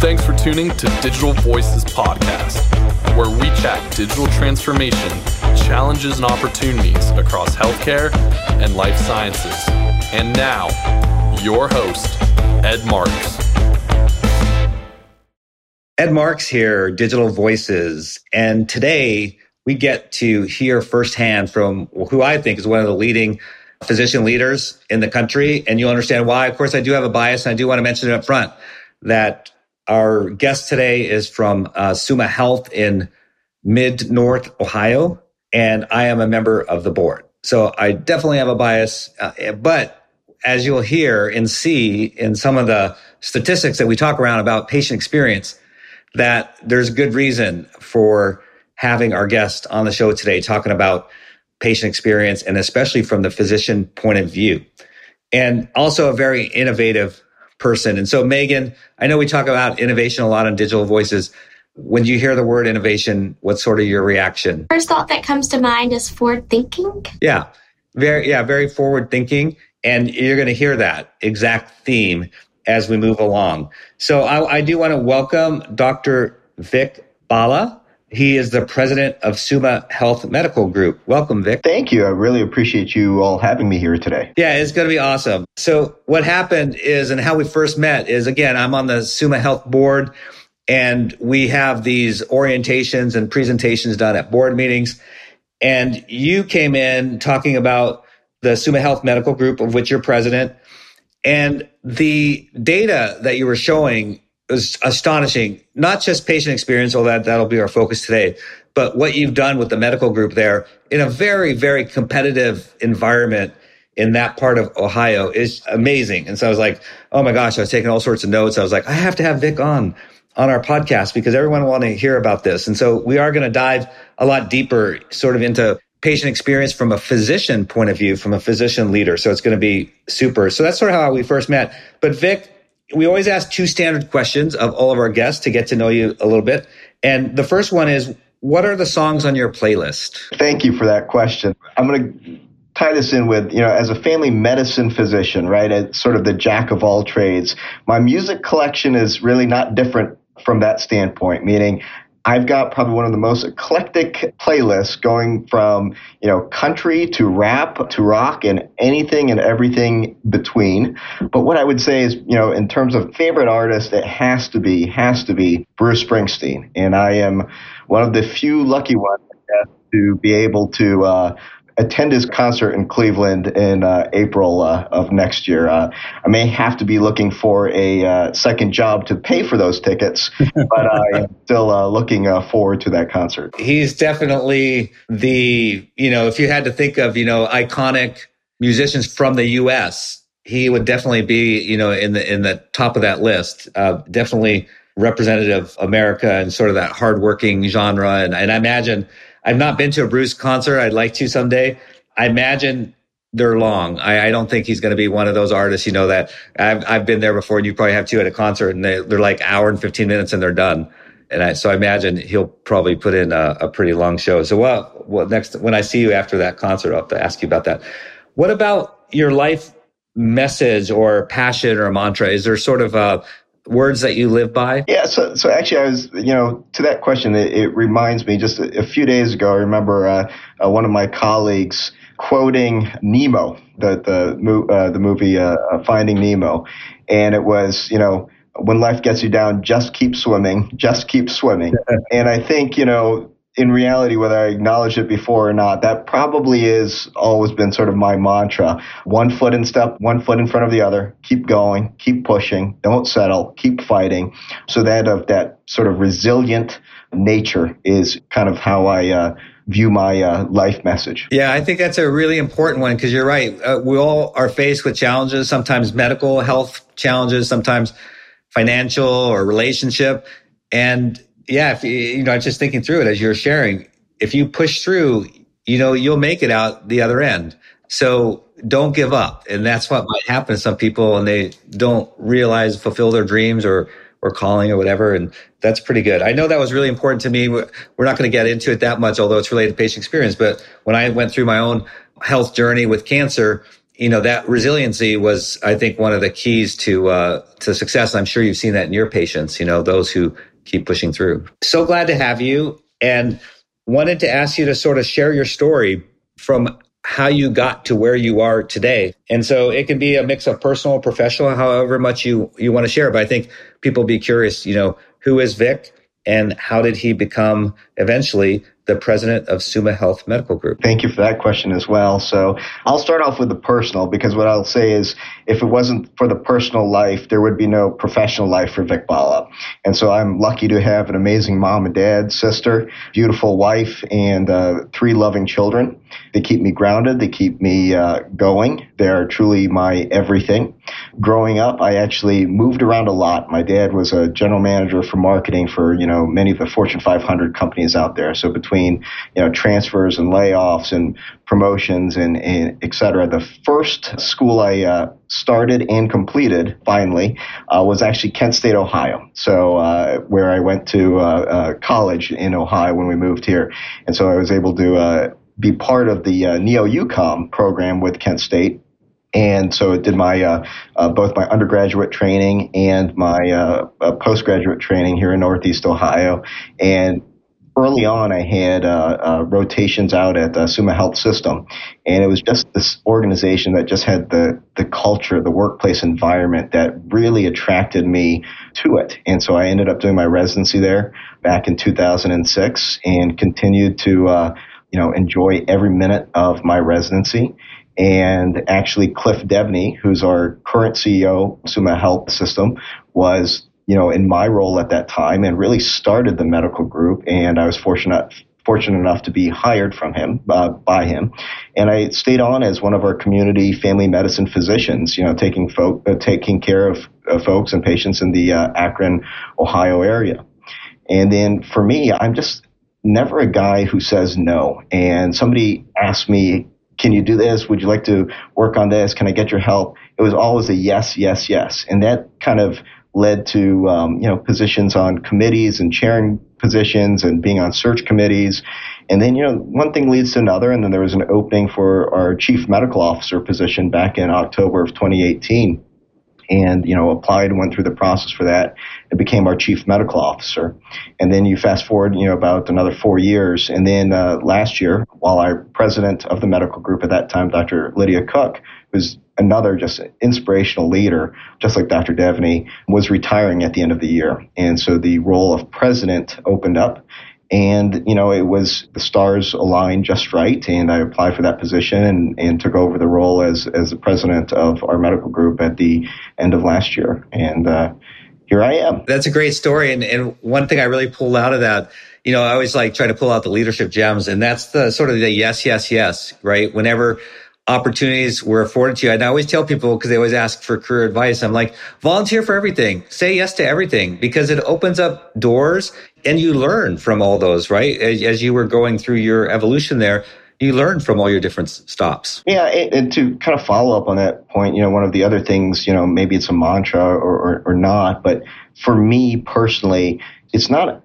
Thanks for tuning to Digital Voices Podcast, where we chat digital transformation, challenges, and opportunities across healthcare and life sciences. And now, your host, Ed Marks. Ed Marks here, Digital Voices. And today we get to hear firsthand from who I think is one of the leading physician leaders in the country. And you'll understand why. Of course, I do have a bias, and I do want to mention it up front that our guest today is from uh, Summa Health in mid North Ohio, and I am a member of the board. So I definitely have a bias, uh, but as you'll hear and see in some of the statistics that we talk around about patient experience, that there's good reason for having our guest on the show today talking about patient experience and especially from the physician point of view. And also a very innovative person. And so, Megan, I know we talk about innovation a lot on digital voices. When you hear the word innovation, what's sort of your reaction? First thought that comes to mind is forward thinking. Yeah, very, yeah, very forward thinking. And you're going to hear that exact theme as we move along. So I, I do want to welcome Dr. Vic Bala. He is the president of Summa Health Medical Group. Welcome, Vic. Thank you. I really appreciate you all having me here today. Yeah, it's going to be awesome. So what happened is, and how we first met is, again, I'm on the Summa Health board, and we have these orientations and presentations done at board meetings. And you came in talking about the Summa Health Medical Group, of which you're president, and the data that you were showing astonishing. Not just patient experience, although that, that'll be our focus today, but what you've done with the medical group there in a very, very competitive environment in that part of Ohio is amazing. And so I was like, oh my gosh, I was taking all sorts of notes. I was like, I have to have Vic on on our podcast because everyone want to hear about this. And so we are going to dive a lot deeper sort of into patient experience from a physician point of view, from a physician leader. So it's going to be super. So that's sort of how we first met. But Vic, we always ask two standard questions of all of our guests to get to know you a little bit. And the first one is, what are the songs on your playlist? Thank you for that question. I'm going to tie this in with, you know, as a family medicine physician, right, as sort of the jack of all trades, my music collection is really not different from that standpoint, meaning I've got probably one of the most eclectic playlists going from, you know, country to rap to rock and anything and everything between. But what I would say is, you know, in terms of favorite artist, it has to be, has to be Bruce Springsteen. And I am one of the few lucky ones to be able to, uh, attend his concert in Cleveland in uh, April uh, of next year. Uh, I may have to be looking for a uh, second job to pay for those tickets, but I'm still uh, looking uh, forward to that concert. He's definitely the, you know, if you had to think of, you know, iconic musicians from the U.S., he would definitely be, you know, in the in the top of that list. definitely representative of America and sort of that hardworking genre. And, and I imagine I've not been to a Bruce concert. I'd like to someday. I imagine they're long. I, I don't think he's going to be one of those artists, you know, that I've, I've been there before and you probably have too at a concert and they, are like hour and 15 minutes and they're done. And I, so I imagine he'll probably put in a, a pretty long show. So well, well, next, when I see you after that concert, I'll have to ask you about that. What about your life message or passion or mantra? Is there sort of a, words that you live by? Yeah, so so actually, I was you know to that question, it, it reminds me just a, a, few days ago. I remember uh, uh, one of my colleagues quoting Nemo, the the uh, the movie uh, uh, Finding Nemo, and it was you know when life gets you down, just keep swimming, just keep swimming. and I think you know in reality, whether I acknowledge it before or not, that probably is always been sort of my mantra. One foot in step, one foot in front of the other. Keep going, keep pushing, don't settle, keep fighting. So that of that sort of resilient nature is kind of how I uh, view my uh, life message. Yeah, I think that's a really important one because you're right. Uh, we all are faced with challenges, sometimes medical health challenges, sometimes financial or relationship. And yeah, if you, know, I'm just thinking through it as you're sharing, if you push through, you know, you'll make it out the other end. So don't give up. And that's what might happen to some people and they don't realize, fulfill their dreams or, or calling or whatever. And that's pretty good. I know that was really important to me. We're not going to get into it that much, although it's related to patient experience. But when I went through my own health journey with cancer, you know that resiliency was i think one of the keys to uh, to success i'm sure you've seen that in your patients you know those who keep pushing through. So glad to have you and wanted to ask you to sort of share your story from how you got to where you are today. And so it can be a mix of personal professional however much you you want to share but i think people be curious you know who is vic and how did he become eventually the president of Summa Health Medical Group? Thank you for that question as well. So I'll start off with the personal because what I'll say is if it wasn't for the personal life, there would be no professional life for Vic Bala. And so I'm lucky to have an amazing mom and dad, sister, beautiful wife, and uh, three loving children. They keep me grounded. They keep me uh, going. They are truly my everything. Growing up, I actually moved around a lot. My dad was a general manager for marketing for, you know, many of the Fortune 500 companies out there. So between you know transfers and layoffs and promotions and, and et cetera. The first school I uh, started and completed finally uh, was actually Kent State, Ohio. So uh, where I went to uh, uh, college in Ohio when we moved here, and so I was able to uh, be part of the NEOUCOM program with Kent State and so it did my uh, uh, both my undergraduate training and my uh, postgraduate training here in Northeast Ohio, and early on, I had uh, uh, rotations out at the Summa Health System, and it was just this organization that just had the the culture, the workplace environment that really attracted me to it. And so I ended up doing my residency there back in 2006, and continued to uh, you know enjoy every minute of my residency. And actually, Cliff Deveny, who's our current CEO, Summa Health System, was you know, in my role at that time and really started the medical group. And I was fortunate fortunate enough to be hired from him uh, by him, and I stayed on as one of our community family medicine physicians. You know, taking folk uh, taking care of uh, folks and patients in the uh, Akron, Ohio area. And then for me, I'm just never a guy who says no. And somebody asked me, "Can you do this? Would you like to work on this? Can I get your help?" It was always a yes, yes, yes, and that kind of led to um, you know positions on committees and chairing positions and being on search committees. And then, you know, one thing leads to another. And then there was an opening for our chief medical officer position back in October of 2018. And, you know, applied and went through the process for that and became our chief medical officer. And then you fast forward, you know, about another four years. And then uh, last year, while our president of the medical group at that time, Dr. Lydia Cook, was another just inspirational leader, just like Dr. Deveny, was retiring at the end of the year. And so the role of president opened up. And, you know, it was the stars aligned just right. And I applied for that position and, and took over the role as, as the president of our medical group at the end of last year. And, uh, here I am. That's a great story. And, and one thing I really pulled out of that, you know, I always like try to pull out the leadership gems and that's the sort of the yes, yes, yes, right? Whenever opportunities were afforded to you. And I always tell people because they always ask for career advice. I'm like, volunteer for everything. Say yes to everything because it opens up doors and you learn from all those, right? As, as you were going through your evolution there, you learn from all your different stops. Yeah, and to kind of follow up on that point, you know, one of the other things, you know, maybe it's a mantra or, or, or not, but for me personally, it's not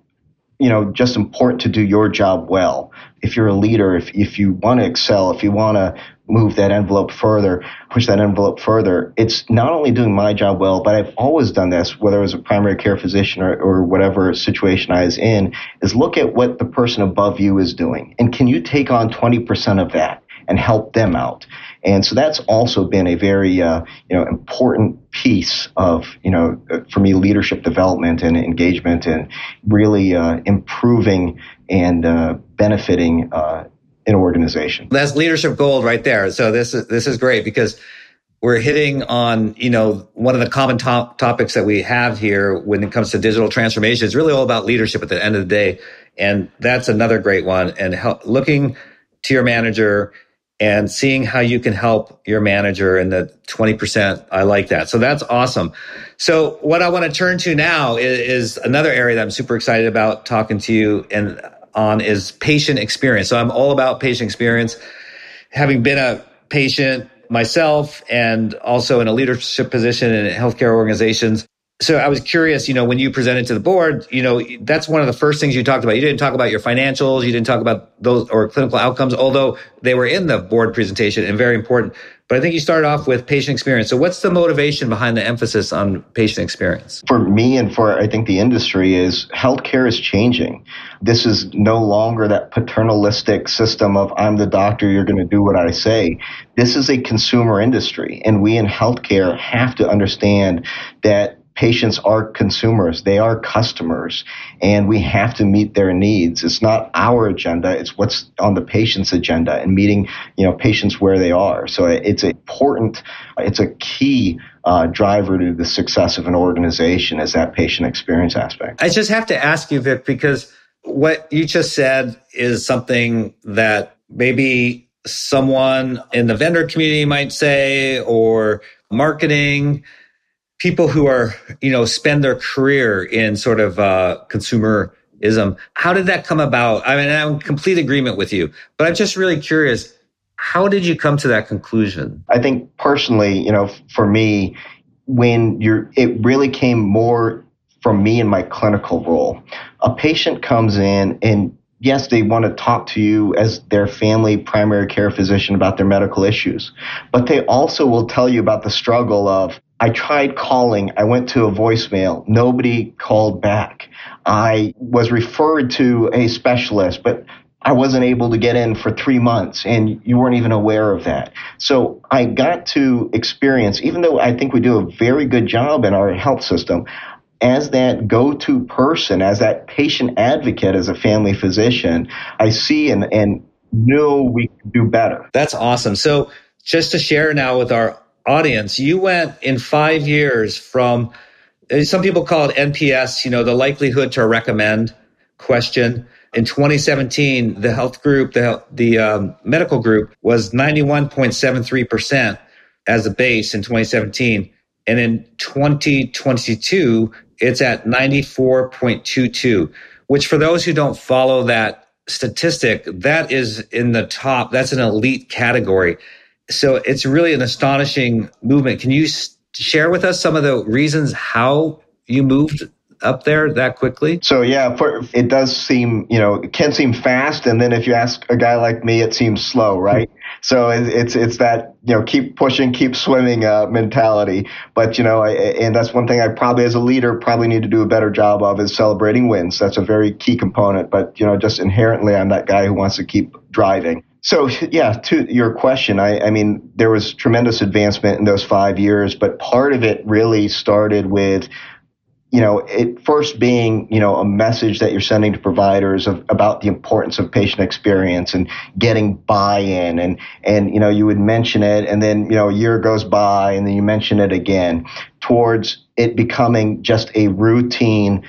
you know just important to do your job well if you're a leader if, if you want to excel if you want to move that envelope further, push that envelope further. It's not only doing my job well, but I've always done this, whether was a primary care physician or, or whatever situation I was in, is look at what the person above you is doing. And can you take on 20% of that and help them out? And so that's also been a very, uh, you know, important piece of, you know, for me, leadership development and engagement and really uh, improving and uh, benefiting uh, an organization. That's leadership gold right there. So this is this is great because we're hitting on you know one of the common top topics that we have here when it comes to digital transformation is really all about leadership at the end of the day, and that's another great one. And help, looking to your manager and seeing how you can help your manager in the 20%. I like that. So that's awesome. So what I want to turn to now is, is another area that I'm super excited about talking to you. And on is patient experience. So I'm all about patient experience. Having been a patient myself and also in a leadership position in healthcare organizations, so I was curious, you know, when you presented to the board, you know, that's one of the first things you talked about. You didn't talk about your financials, you didn't talk about those or clinical outcomes, although they were in the board presentation and very important. But I think you started off with patient experience. So what's the motivation behind the emphasis on patient experience? For me and for I think the industry is healthcare is changing. This is no longer that paternalistic system of I'm the doctor, you're going to do what I say. This is a consumer industry and we in healthcare have to understand that patients are consumers. They are customers and we have to meet their needs. It's not our agenda it's what's on the patient's agenda and meeting you know patients where they are. So it's important it's a key uh, driver to the success of an organization is that patient experience aspect. I just have to ask you vic because what you just said is something that maybe someone in the vendor community might say or marketing people who are, you know, spend their career in sort of uh, consumerism. How did that come about? I mean, I'm in complete agreement with you, but I'm just really curious. How did you come to that conclusion? I think personally, you know, for me, when you're, it really came more from me in my clinical role. A patient comes in and yes, they want to talk to you as their family primary care physician about their medical issues, but they also will tell you about the struggle of I tried calling. I went to a voicemail. Nobody called back. I was referred to a specialist, but I wasn't able to get in for three months and you weren't even aware of that. So I got to experience, even though I think we do a very good job in our health system, as that go-to person, as that patient advocate, as a family physician, I see and, and know we can do better. That's awesome. So just to share now with our audience, you went in five years from some people call it NPS, you know, the likelihood to recommend question. In 2017, the health group, the the um, medical group was 91.73 percent as a base in 2017, and in 2022, it's at 94.22. Which, for those who don't follow that statistic, that is in the top. That's an elite category so it's really an astonishing movement. Can you share with us some of the reasons how you moved up there that quickly? So yeah, for, it does seem you know it can seem fast, and then if you ask a guy like me, it seems slow, right? so it's it's that you know keep pushing, keep swimming uh, mentality. But you know, I, and that's one thing I probably as a leader probably need to do a better job of is celebrating wins. That's a very key component. But you know, just inherently, I'm that guy who wants to keep driving. So yeah, to your question, I, I, mean, there was tremendous advancement in those five years, but part of it really started with, you know, it first being, you know, a message that you're sending to providers of, about the importance of patient experience and getting buy-in, and and you know, you would mention it, and then you know, a year goes by, and then you mention it again, towards it becoming just a routine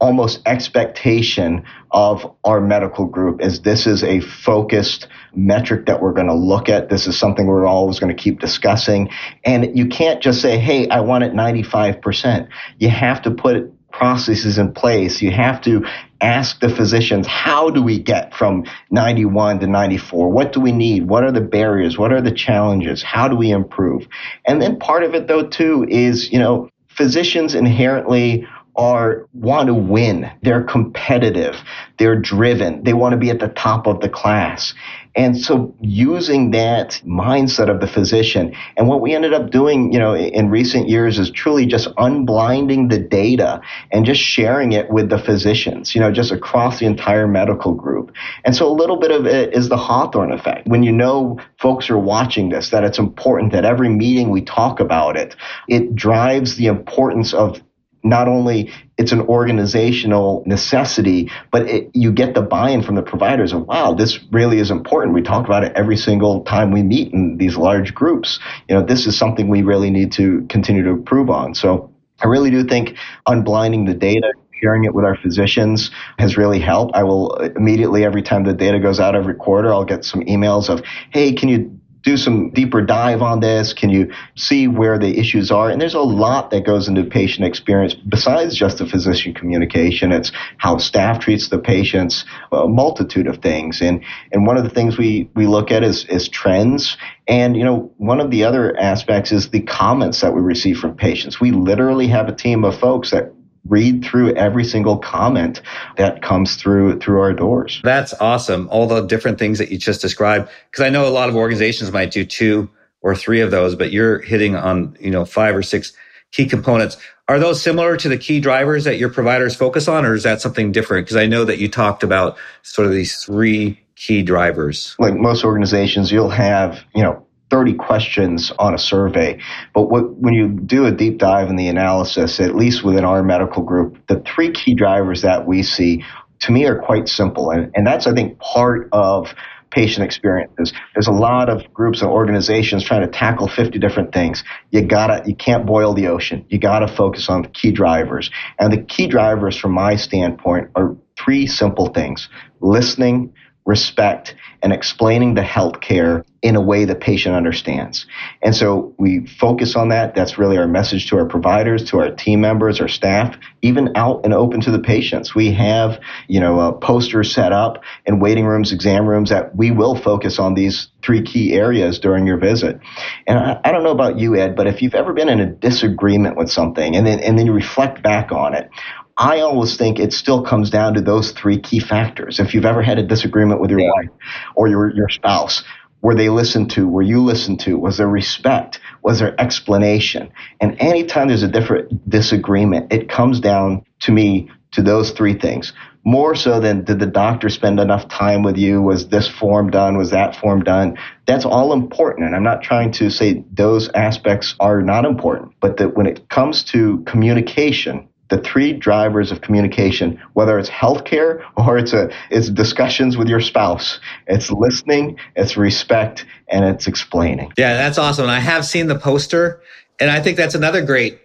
almost expectation of our medical group is this is a focused metric that we're going to look at. This is something we're always going to keep discussing. And you can't just say, hey, I want it 95%. You have to put processes in place. You have to ask the physicians, how do we get from 91 to 94? What do we need? What are the barriers? What are the challenges? How do we improve? And then part of it though too is, you know, physicians inherently are want to win. They're competitive. They're driven. They want to be at the top of the class. And so using that mindset of the physician and what we ended up doing, you know, in recent years is truly just unblinding the data and just sharing it with the physicians, you know, just across the entire medical group. And so a little bit of it is the Hawthorne effect. When you know folks are watching this, that it's important that every meeting we talk about it, it drives the importance of not only it's an organizational necessity, but it, you get the buy-in from the providers of wow, this really is important. We talk about it every single time we meet in these large groups. You know, this is something we really need to continue to improve on. So I really do think unblinding the data, sharing it with our physicians has really helped. I will immediately every time the data goes out every quarter, I'll get some emails of, hey, can you do some deeper dive on this? Can you see where the issues are? And there's a lot that goes into patient experience besides just the physician communication. It's how staff treats the patients, a multitude of things. And and one of the things we we look at is is trends. And you know, one of the other aspects is the comments that we receive from patients. We literally have a team of folks that read through every single comment that comes through through our doors. That's awesome. All the different things that you just described because I know a lot of organizations might do two or three of those, but you're hitting on, you know, five or six key components. Are those similar to the key drivers that your providers focus on or is that something different? Because I know that you talked about sort of these three key drivers. Like most organizations, you'll have, you know, 30 questions on a survey. But what, when you do a deep dive in the analysis, at least within our medical group, the three key drivers that we see to me are quite simple. And, and that's, I think, part of patient experiences. There's a lot of groups and organizations trying to tackle 50 different things. You gotta, you can't boil the ocean. You gotta focus on the key drivers. And the key drivers from my standpoint are three simple things. Listening, respect, and explaining the healthcare in a way the patient understands. And so we focus on that. That's really our message to our providers, to our team members, our staff, even out and open to the patients. We have, you know, a poster set up in waiting rooms, exam rooms that we will focus on these three key areas during your visit. And I, I don't know about you, Ed, but if you've ever been in a disagreement with something and then, and then you reflect back on it, I always think it still comes down to those three key factors. If you've ever had a disagreement with your yeah. wife or your, your spouse, were they listened to? Were you listened to? Was there respect? Was there explanation? And anytime there's a different disagreement, it comes down to me to those three things. More so than did the doctor spend enough time with you? Was this form done? Was that form done? That's all important. And I'm not trying to say those aspects are not important, but that when it comes to communication, the three drivers of communication, whether it's healthcare or it's a it's discussions with your spouse. It's listening, it's respect, and it's explaining. Yeah, that's awesome. And I have seen the poster, and I think that's another great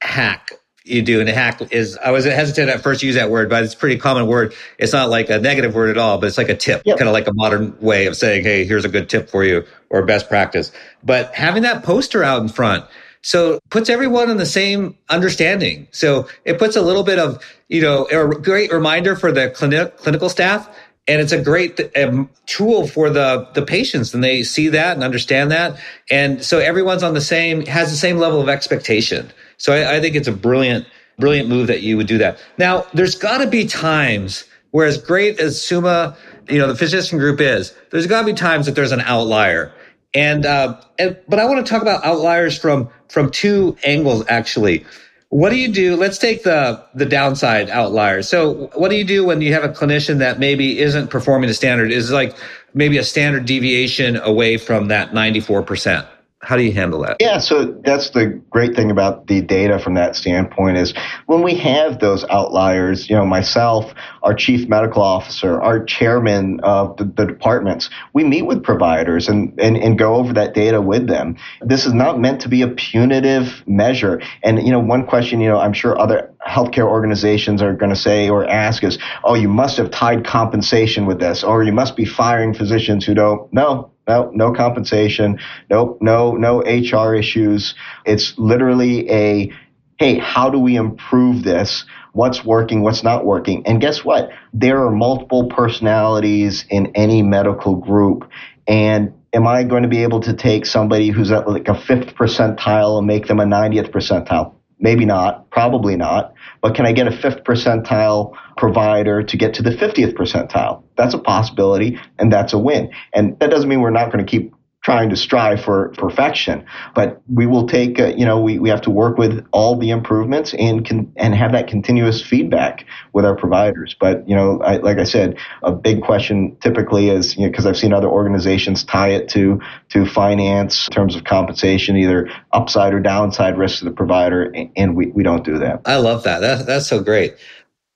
hack you do. And a hack is I was hesitant at first to use that word, but it's a pretty common word. It's not like a negative word at all, but it's like a tip, yep. kind of like a modern way of saying, hey, here's a good tip for you or best practice. But having that poster out in front so puts everyone in the same understanding. So it puts a little bit of, you know, a great reminder for the clinic, clinical staff. And it's a great um, tool for the, the patients and they see that and understand that. And so everyone's on the same, has the same level of expectation. So I, I think it's a brilliant, brilliant move that you would do that. Now there's gotta be times where as great as Summa, you know, the physician group is, there's gotta be times that there's an outlier and, uh, and but I want to talk about outliers from from two angles actually. What do you do? Let's take the the downside outlier. So, what do you do when you have a clinician that maybe isn't performing the standard? Is like maybe a standard deviation away from that ninety four percent. How do you handle that? Yeah, so that's the great thing about the data from that standpoint is when we have those outliers, you know, myself, our chief medical officer, our chairman of the, the departments, we meet with providers and, and, and go over that data with them. This is not meant to be a punitive measure. And, you know, one question, you know, I'm sure other healthcare organizations are going to say or ask is, oh, you must have tied compensation with this, or you must be firing physicians who don't. No, no, no compensation. Nope, no, no HR issues. It's literally a, hey, how do we improve this? What's working? What's not working? And guess what? There are multiple personalities in any medical group. And am I going to be able to take somebody who's at like a fifth percentile and make them a 90th percentile? Maybe not, probably not. But can I get a fifth percentile provider to get to the 50th percentile? That's a possibility and that's a win. And that doesn't mean we're not going to keep trying to strive for perfection, but we will take, uh, you know, we, we have to work with all the improvements and can, and have that continuous feedback with our providers. But, you know, I, like I said, a big question typically is, you know, cause I've seen other organizations tie it to, to finance in terms of compensation, either upside or downside risk to the provider. And we, we don't do that. I love that. That's, that's so great.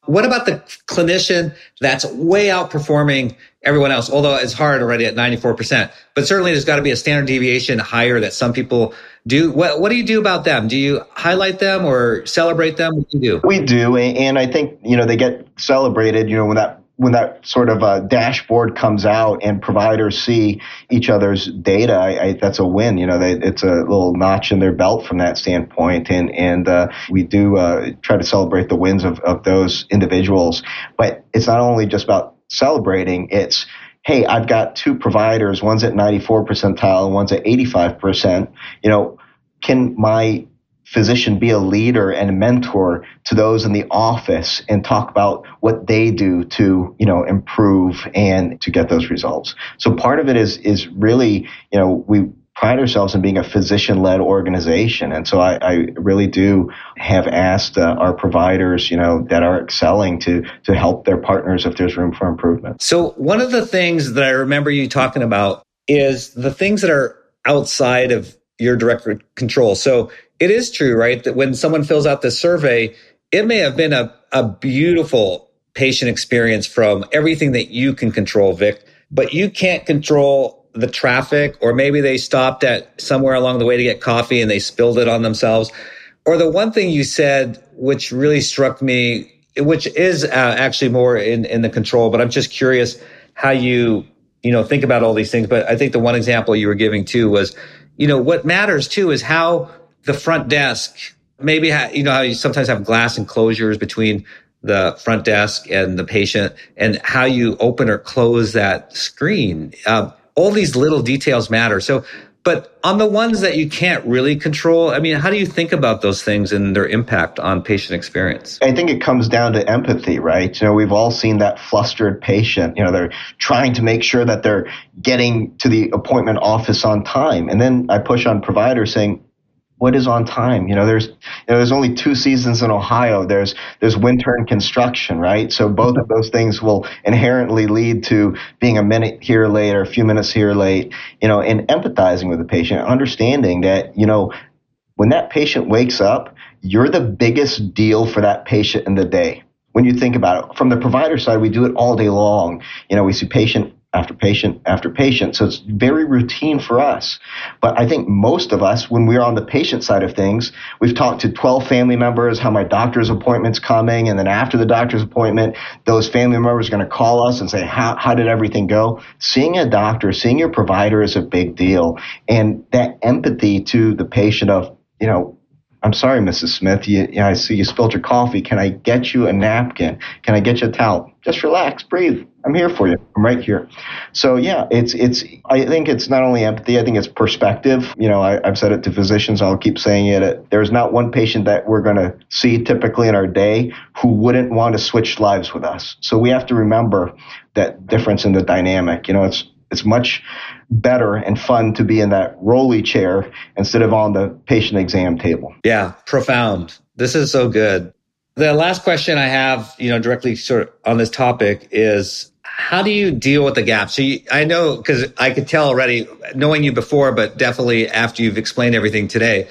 What about the clinician that's way outperforming everyone else? Although it's hard already at 94%, but certainly there's got to be a standard deviation higher that some people do. What, what do you do about them? Do you highlight them or celebrate them? What do you do? We do. And I think, you know, they get celebrated, you know, when that when that sort of dashboard comes out and providers see each other's data, I, I, that's a win. You know, they, it's a little notch in their belt from that standpoint. And, and uh, we do uh, try to celebrate the wins of, of those individuals. But it's not only just about celebrating, it's hey, I've got two providers, one's at 94 percentile and one's at 85%. You know, can my physician be a leader and a mentor to those in the office and talk about what they do to you know improve and to get those results so part of it is is really you know we pride ourselves in being a physician-led organization, and so I, I really do have asked uh, our providers, you know, that are excelling to to help their partners if there's room for improvement. So one of the things that I remember you talking about is the things that are outside of your direct control. So it is true, right? That when someone fills out this survey, it may have been a, a beautiful patient experience from everything that you can control, Vic, but you can't control the traffic, or maybe they stopped at somewhere along the way to get coffee and they spilled it on themselves. Or the one thing you said, which really struck me, which is uh, actually more in, in the control, but I'm just curious how you, you know, think about all these things. But I think the one example you were giving too was, you know, what matters too is how the front desk, maybe, ha- you know, how you sometimes have glass enclosures between the front desk and the patient and how you open or close that screen. Uh, all these little details matter. So, but on the ones that you can't really control, I mean, how do you think about those things and their impact on patient experience? I think it comes down to empathy, right? You know, we've all seen that flustered patient. You know, they're trying to make sure that they're getting to the appointment office on time. And then I push on providers saying, what is on time? You know, there's you know, there's only two seasons in Ohio. There's there's winter and construction, right? So both of those things will inherently lead to being a minute here late or a few minutes here late. You know, and empathizing with the patient, understanding that you know when that patient wakes up, you're the biggest deal for that patient in the day when you think about it. From the provider side, we do it all day long. You know, we see patient after patient after patient. So it's very routine for us. But I think most of us, when we're on the patient side of things, we've talked to 12 family members, how my doctor's appointment's coming. And then after the doctor's appointment, those family members are going to call us and say, how, how did everything go? Seeing a doctor, seeing your provider is a big deal. And that empathy to the patient of, you know, I'm sorry, Mrs. Smith. You, know, I see you spilled your coffee. Can I get you a napkin? Can I get you a towel? Just relax, breathe. I'm here for you. I'm right here. So yeah, it's it's. I think it's not only empathy. I think it's perspective. You know, I, have said it to physicians. I'll keep saying it. There's not one patient that we're going to see typically in our day who wouldn't want to switch lives with us. So we have to remember that difference in the dynamic. You know, it's it's much better and fun to be in that rolly chair instead of on the patient exam table. Yeah, profound. This is so good. The last question I have, you know, directly sort of on this topic is how do you deal with the gaps? So you, I know because I could tell already, knowing you before, but definitely after you've explained everything today,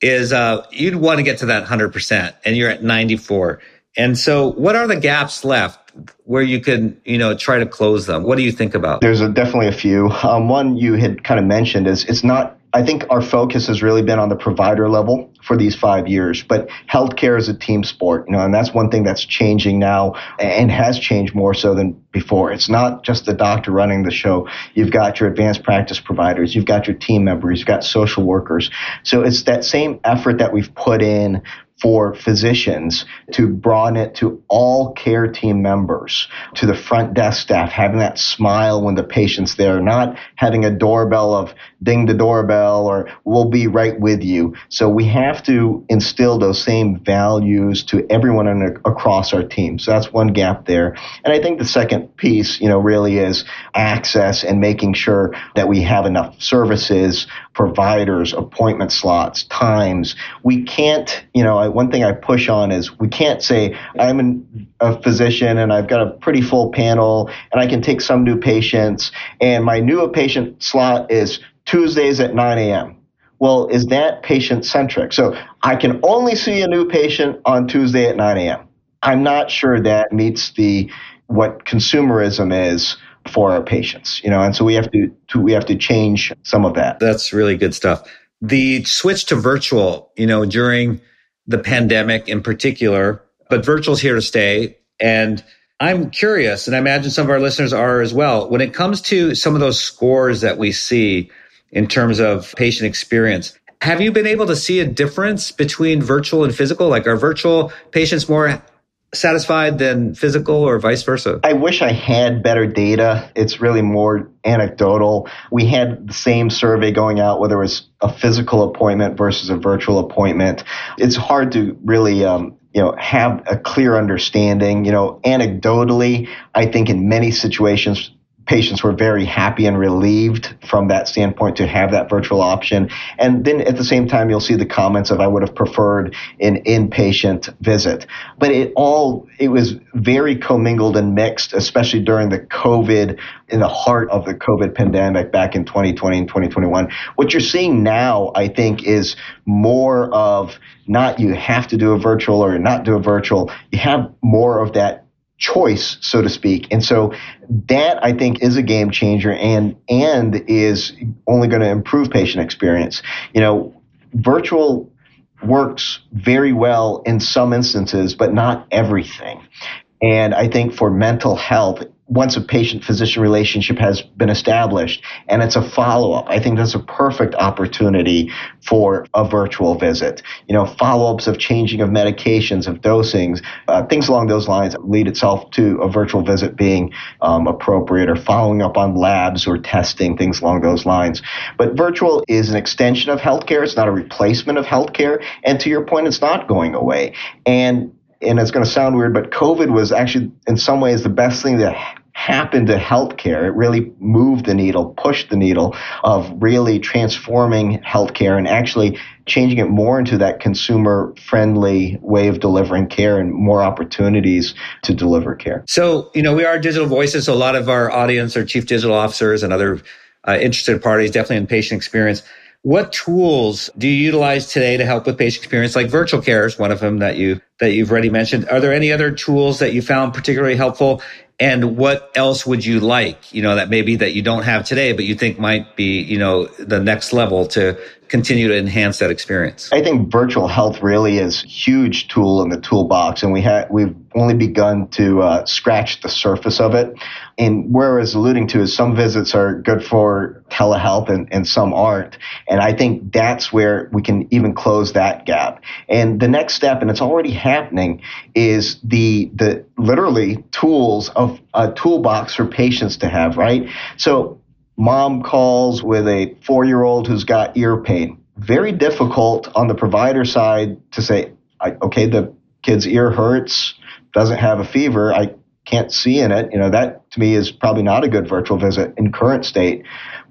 is uh, you'd want to get to that 100% and you're at 94. And so what are the gaps left? Where you could, you know, try to close them? What do you think about? There's a, definitely a few. Um, one you had kind of mentioned is it's not. I think our focus has really been on the provider level for these five years, but healthcare is a team sport, you know, and that's one thing that's changing now and has changed more so than before. It's not just the doctor running the show. You've got your advanced practice providers, you've got your team members, you've got social workers. So it's that same effort that we've put in for physicians to broaden it to all care team members, to the front desk staff, having that smile when the patient's there, not having a doorbell of ding the doorbell or we'll be right with you. So we have to instill those same values to everyone in, across our team. So that's one gap there. And I think the second piece, you know, really is access and making sure that we have enough services, providers, appointment slots, times. We can't, you know, one thing I push on is we can't say I'm an, a physician and I've got a pretty full panel and I can take some new patients and my new patient slot is Tuesdays at 9 a.m. Well, is that patient centric? So I can only see a new patient on Tuesday at 9 a.m. I'm not sure that meets the what consumerism is for our patients, you know, and so we have to, to we have to change some of that. That's really good stuff. The switch to virtual, you know, during the pandemic in particular, but virtual's here to stay. And I'm curious, and I imagine some of our listeners are as well. When it comes to some of those scores that we see in terms of patient experience, have you been able to see a difference between virtual and physical? Like, are virtual patients more satisfied than physical or vice versa? I wish I had better data. It's really more anecdotal. We had the same survey going out, whether it was a physical appointment versus a virtual appointment. It's hard to really um, you know have a clear understanding you know anecdotally i think in many situations patients were very happy and relieved from that standpoint to have that virtual option. And then at the same time, you'll see the comments of I would have preferred an inpatient visit. But it all, it was very commingled and mixed, especially during the COVID, in the heart of the COVID pandemic back in 2020 and 2021. What you're seeing now, I think, is more of not you have to do a virtual or not do a virtual. You have more of that choice, so to speak. And so that I think is a game changer and and is only going to improve patient experience. You know, virtual works very well in some instances, but not everything. And I think for mental health, once a patient physician relationship has been established and it's a follow up, I think that's a perfect opportunity for a virtual visit. You know, follow ups of changing of medications, of dosings, uh, things along those lines lead itself to a virtual visit being um, appropriate or following up on labs or testing, things along those lines. But virtual is an extension of healthcare. It's not a replacement of healthcare. And to your point, it's not going away. And and it's going to sound weird, but COVID was actually in some ways the best thing that happened to healthcare. It really moved the needle, pushed the needle of really transforming healthcare and actually changing it more into that consumer friendly way of delivering care and more opportunities to deliver care. So, you know, we are digital voices. So a lot of our audience are chief digital officers and other uh, interested parties, definitely in patient experience. What tools do you utilize today to help with patient experience? Like virtual care is one of them that you that you've already mentioned. Are there any other tools that you found particularly helpful? And what else would you like, you know, that maybe that you don't have today, but you think might be, you know, the next level to continue to enhance that experience? I think virtual health really is a huge tool in the toolbox, and we have we've only begun to uh, scratch the surface of it. And where I was alluding to is some visits are good for telehealth and, and some aren't. And I think that's where we can even close that gap. And the next step, and it's already happening, is the the literally tools of a toolbox for patients to have, right? So mom calls with a four year old who's got ear pain. Very difficult on the provider side to say, okay, the kid's ear hurts, doesn't have a fever. I can't see in it. You know, that to me is probably not a good virtual visit in current state.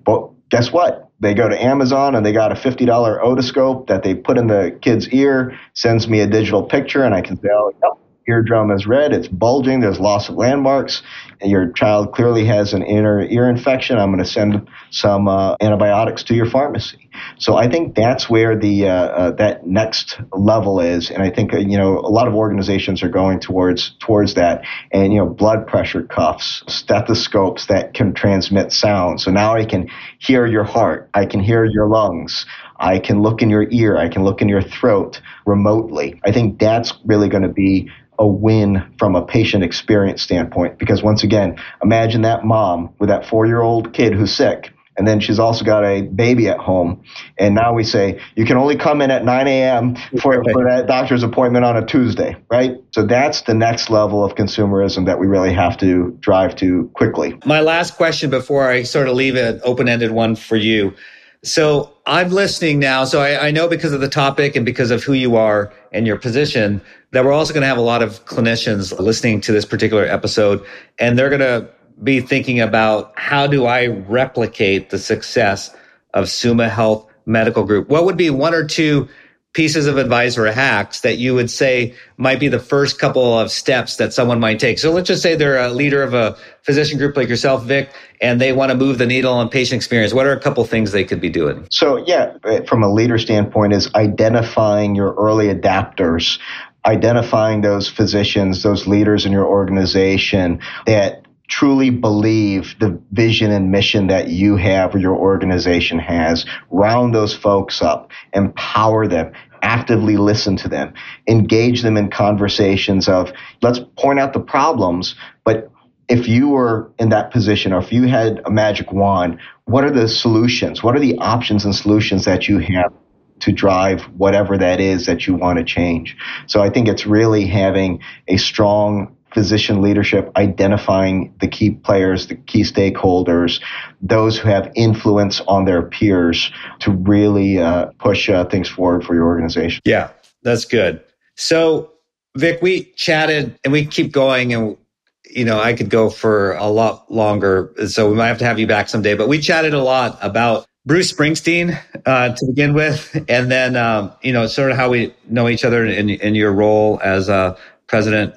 But guess what? They go to Amazon and they got a $50 otoscope that they put in the kid's ear, sends me a digital picture, and I can say, oh, yep, eardrum is red, it's bulging, there's loss of landmarks, and your child clearly has an inner ear infection. I'm going to send some uh, antibiotics to your pharmacy. So I think that's where the uh, uh, that next level is, and I think uh, you know a lot of organizations are going towards towards that. And you know, blood pressure cuffs, stethoscopes that can transmit sound. So now I can hear your heart, I can hear your lungs. I can look in your ear. I can look in your throat remotely. I think that's really going to be a win from a patient experience standpoint. Because once again, imagine that mom with that four year old kid who's sick. And then she's also got a baby at home. And now we say, you can only come in at 9 a.m. For, for that doctor's appointment on a Tuesday, right? So that's the next level of consumerism that we really have to drive to quickly. My last question before I sort of leave an open ended one for you. So I'm listening now. So I, I, know because of the topic and because of who you are and your position that we're also going to have a lot of clinicians listening to this particular episode and they're going to be thinking about how do I replicate the success of Summa Health Medical Group? What would be one or two pieces of advice or hacks that you would say might be the first couple of steps that someone might take? So let's just say they're a leader of a physician group like yourself, Vic, and they want to move the needle on patient experience. What are a couple things they could be doing? So, yeah, from a leader standpoint, is identifying your early adapters identifying those physicians, those leaders in your organization that truly believe the vision and mission that you have or your organization has. Round those folks up, empower them, actively listen to them, engage them in conversations of let's point out the problems, but if you were in that position or if you had a magic wand, what are the solutions? What are the options and solutions that you have to drive whatever that is that you want to change? So I think it's really having a strong physician leadership, identifying the key players, the key stakeholders, those who have influence on their peers to really uh, push uh, things forward for your organization. Yeah, that's good. So, Vic, we chatted and we keep going and you know, I could go for a lot longer. So we might have to have you back someday, but we chatted a lot about Bruce Springsteen uh, to begin with, and then um, you know sort of how we know each other in, in your role as president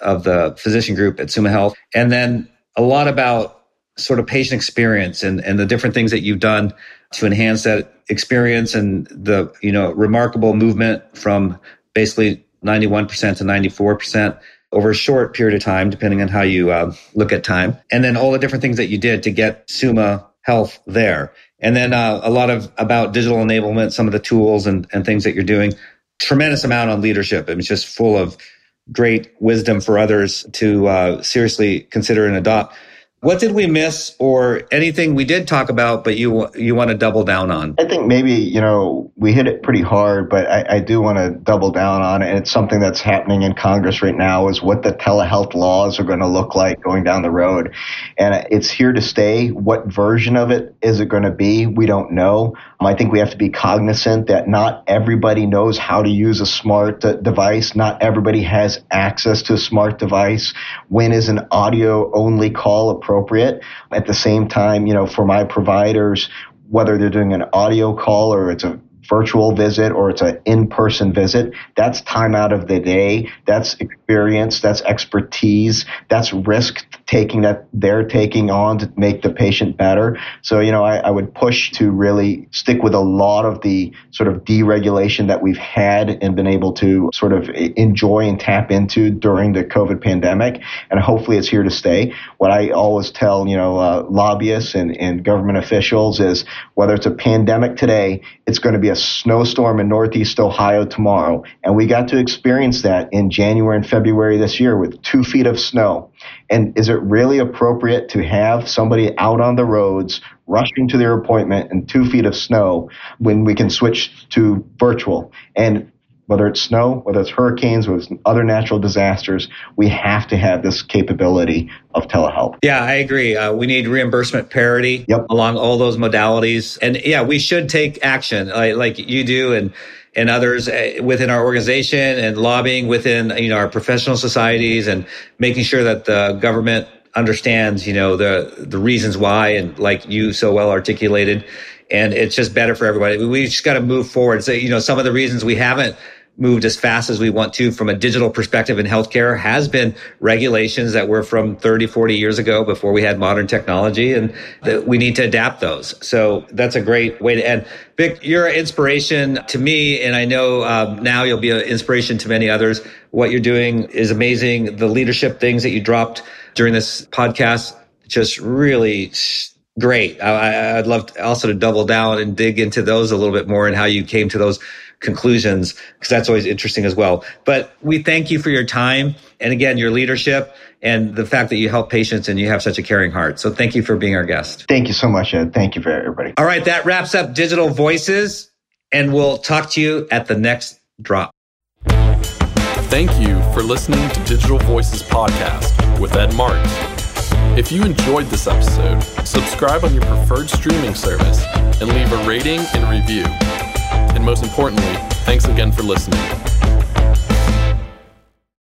of the physician group at Summa Health, and then a lot about sort of patient experience and, and the different things that you've done to enhance that experience and the you know remarkable movement from basically 91% to 94% over a short period of time, depending on how you uh, look at time, and then all the different things that you did to get Summa Health there, and then uh, a lot of about digital enablement, some of the tools and, and things that you're doing. Tremendous amount on leadership. It's just full of great wisdom for others to uh, seriously consider and adopt. What did we miss, or anything we did talk about, but you you want to double down on? I think maybe you know we hit it pretty hard, but I, I do want to double down on it. And it's something that's happening in Congress right now is what the telehealth laws are going to look like going down the road, and it's here to stay. What version of it is it going to be? We don't know. I think we have to be cognizant that not everybody knows how to use a smart uh, device. Not everybody has access to a smart device. When is an audio only call appropriate? At the same time, you know, for my providers, whether they're doing an audio call or it's a virtual visit or it's an in-person visit that's time out of the day that's experience that's expertise that's risk taking that they're taking on to make the patient better. So, you know, I, I, would push to really stick with a lot of the sort of deregulation that we've had and been able to sort of enjoy and tap into during the COVID pandemic. And hopefully it's here to stay. What I always tell, you know, uh, lobbyists and, and government officials is whether it's a pandemic today, it's going to be a snowstorm in Northeast Ohio tomorrow. And we got to experience that in January and February this year with two feet of snow. And is it really appropriate to have somebody out on the roads rushing to their appointment in two feet of snow when we can switch to virtual? And whether it's snow, whether it's hurricanes, whether it's other natural disasters, we have to have this capability of telehealth. Yeah, I agree. Uh, we need reimbursement parity yep. along all those modalities. And yeah, we should take action like, like you do. And and others uh, within our organization and lobbying within you know our professional societies and making sure that the government understands you know the the reasons why and like you so well articulated. And it's just better for everybody. We just got to move forward. So you know some of the reasons we haven't moved as fast as we want to from a digital perspective in healthcare has been regulations that were from 30, 40 years ago before we had modern technology and we need to adapt those. So that's a great way to end. Vic, you're an inspiration to me. And I know um, now you'll be an inspiration to many others. What you're doing is amazing. The leadership things that you dropped during this podcast, just really great. I, would love to also to double down and dig into those a little bit more and how you came to those conclusions because that's always interesting as well. But we thank you for your time and again, your leadership and the fact that you help patients and you have such a caring heart. So thank you for being our guest. Thank you so much, Ed. Thank you for everybody. All right. That wraps up Digital Voices and we'll talk to you at the next drop. Thank you for listening to Digital Voices Podcast with Ed Martin. If you enjoyed this episode, subscribe on your preferred streaming service and leave a rating and review. And most importantly, thanks again for listening.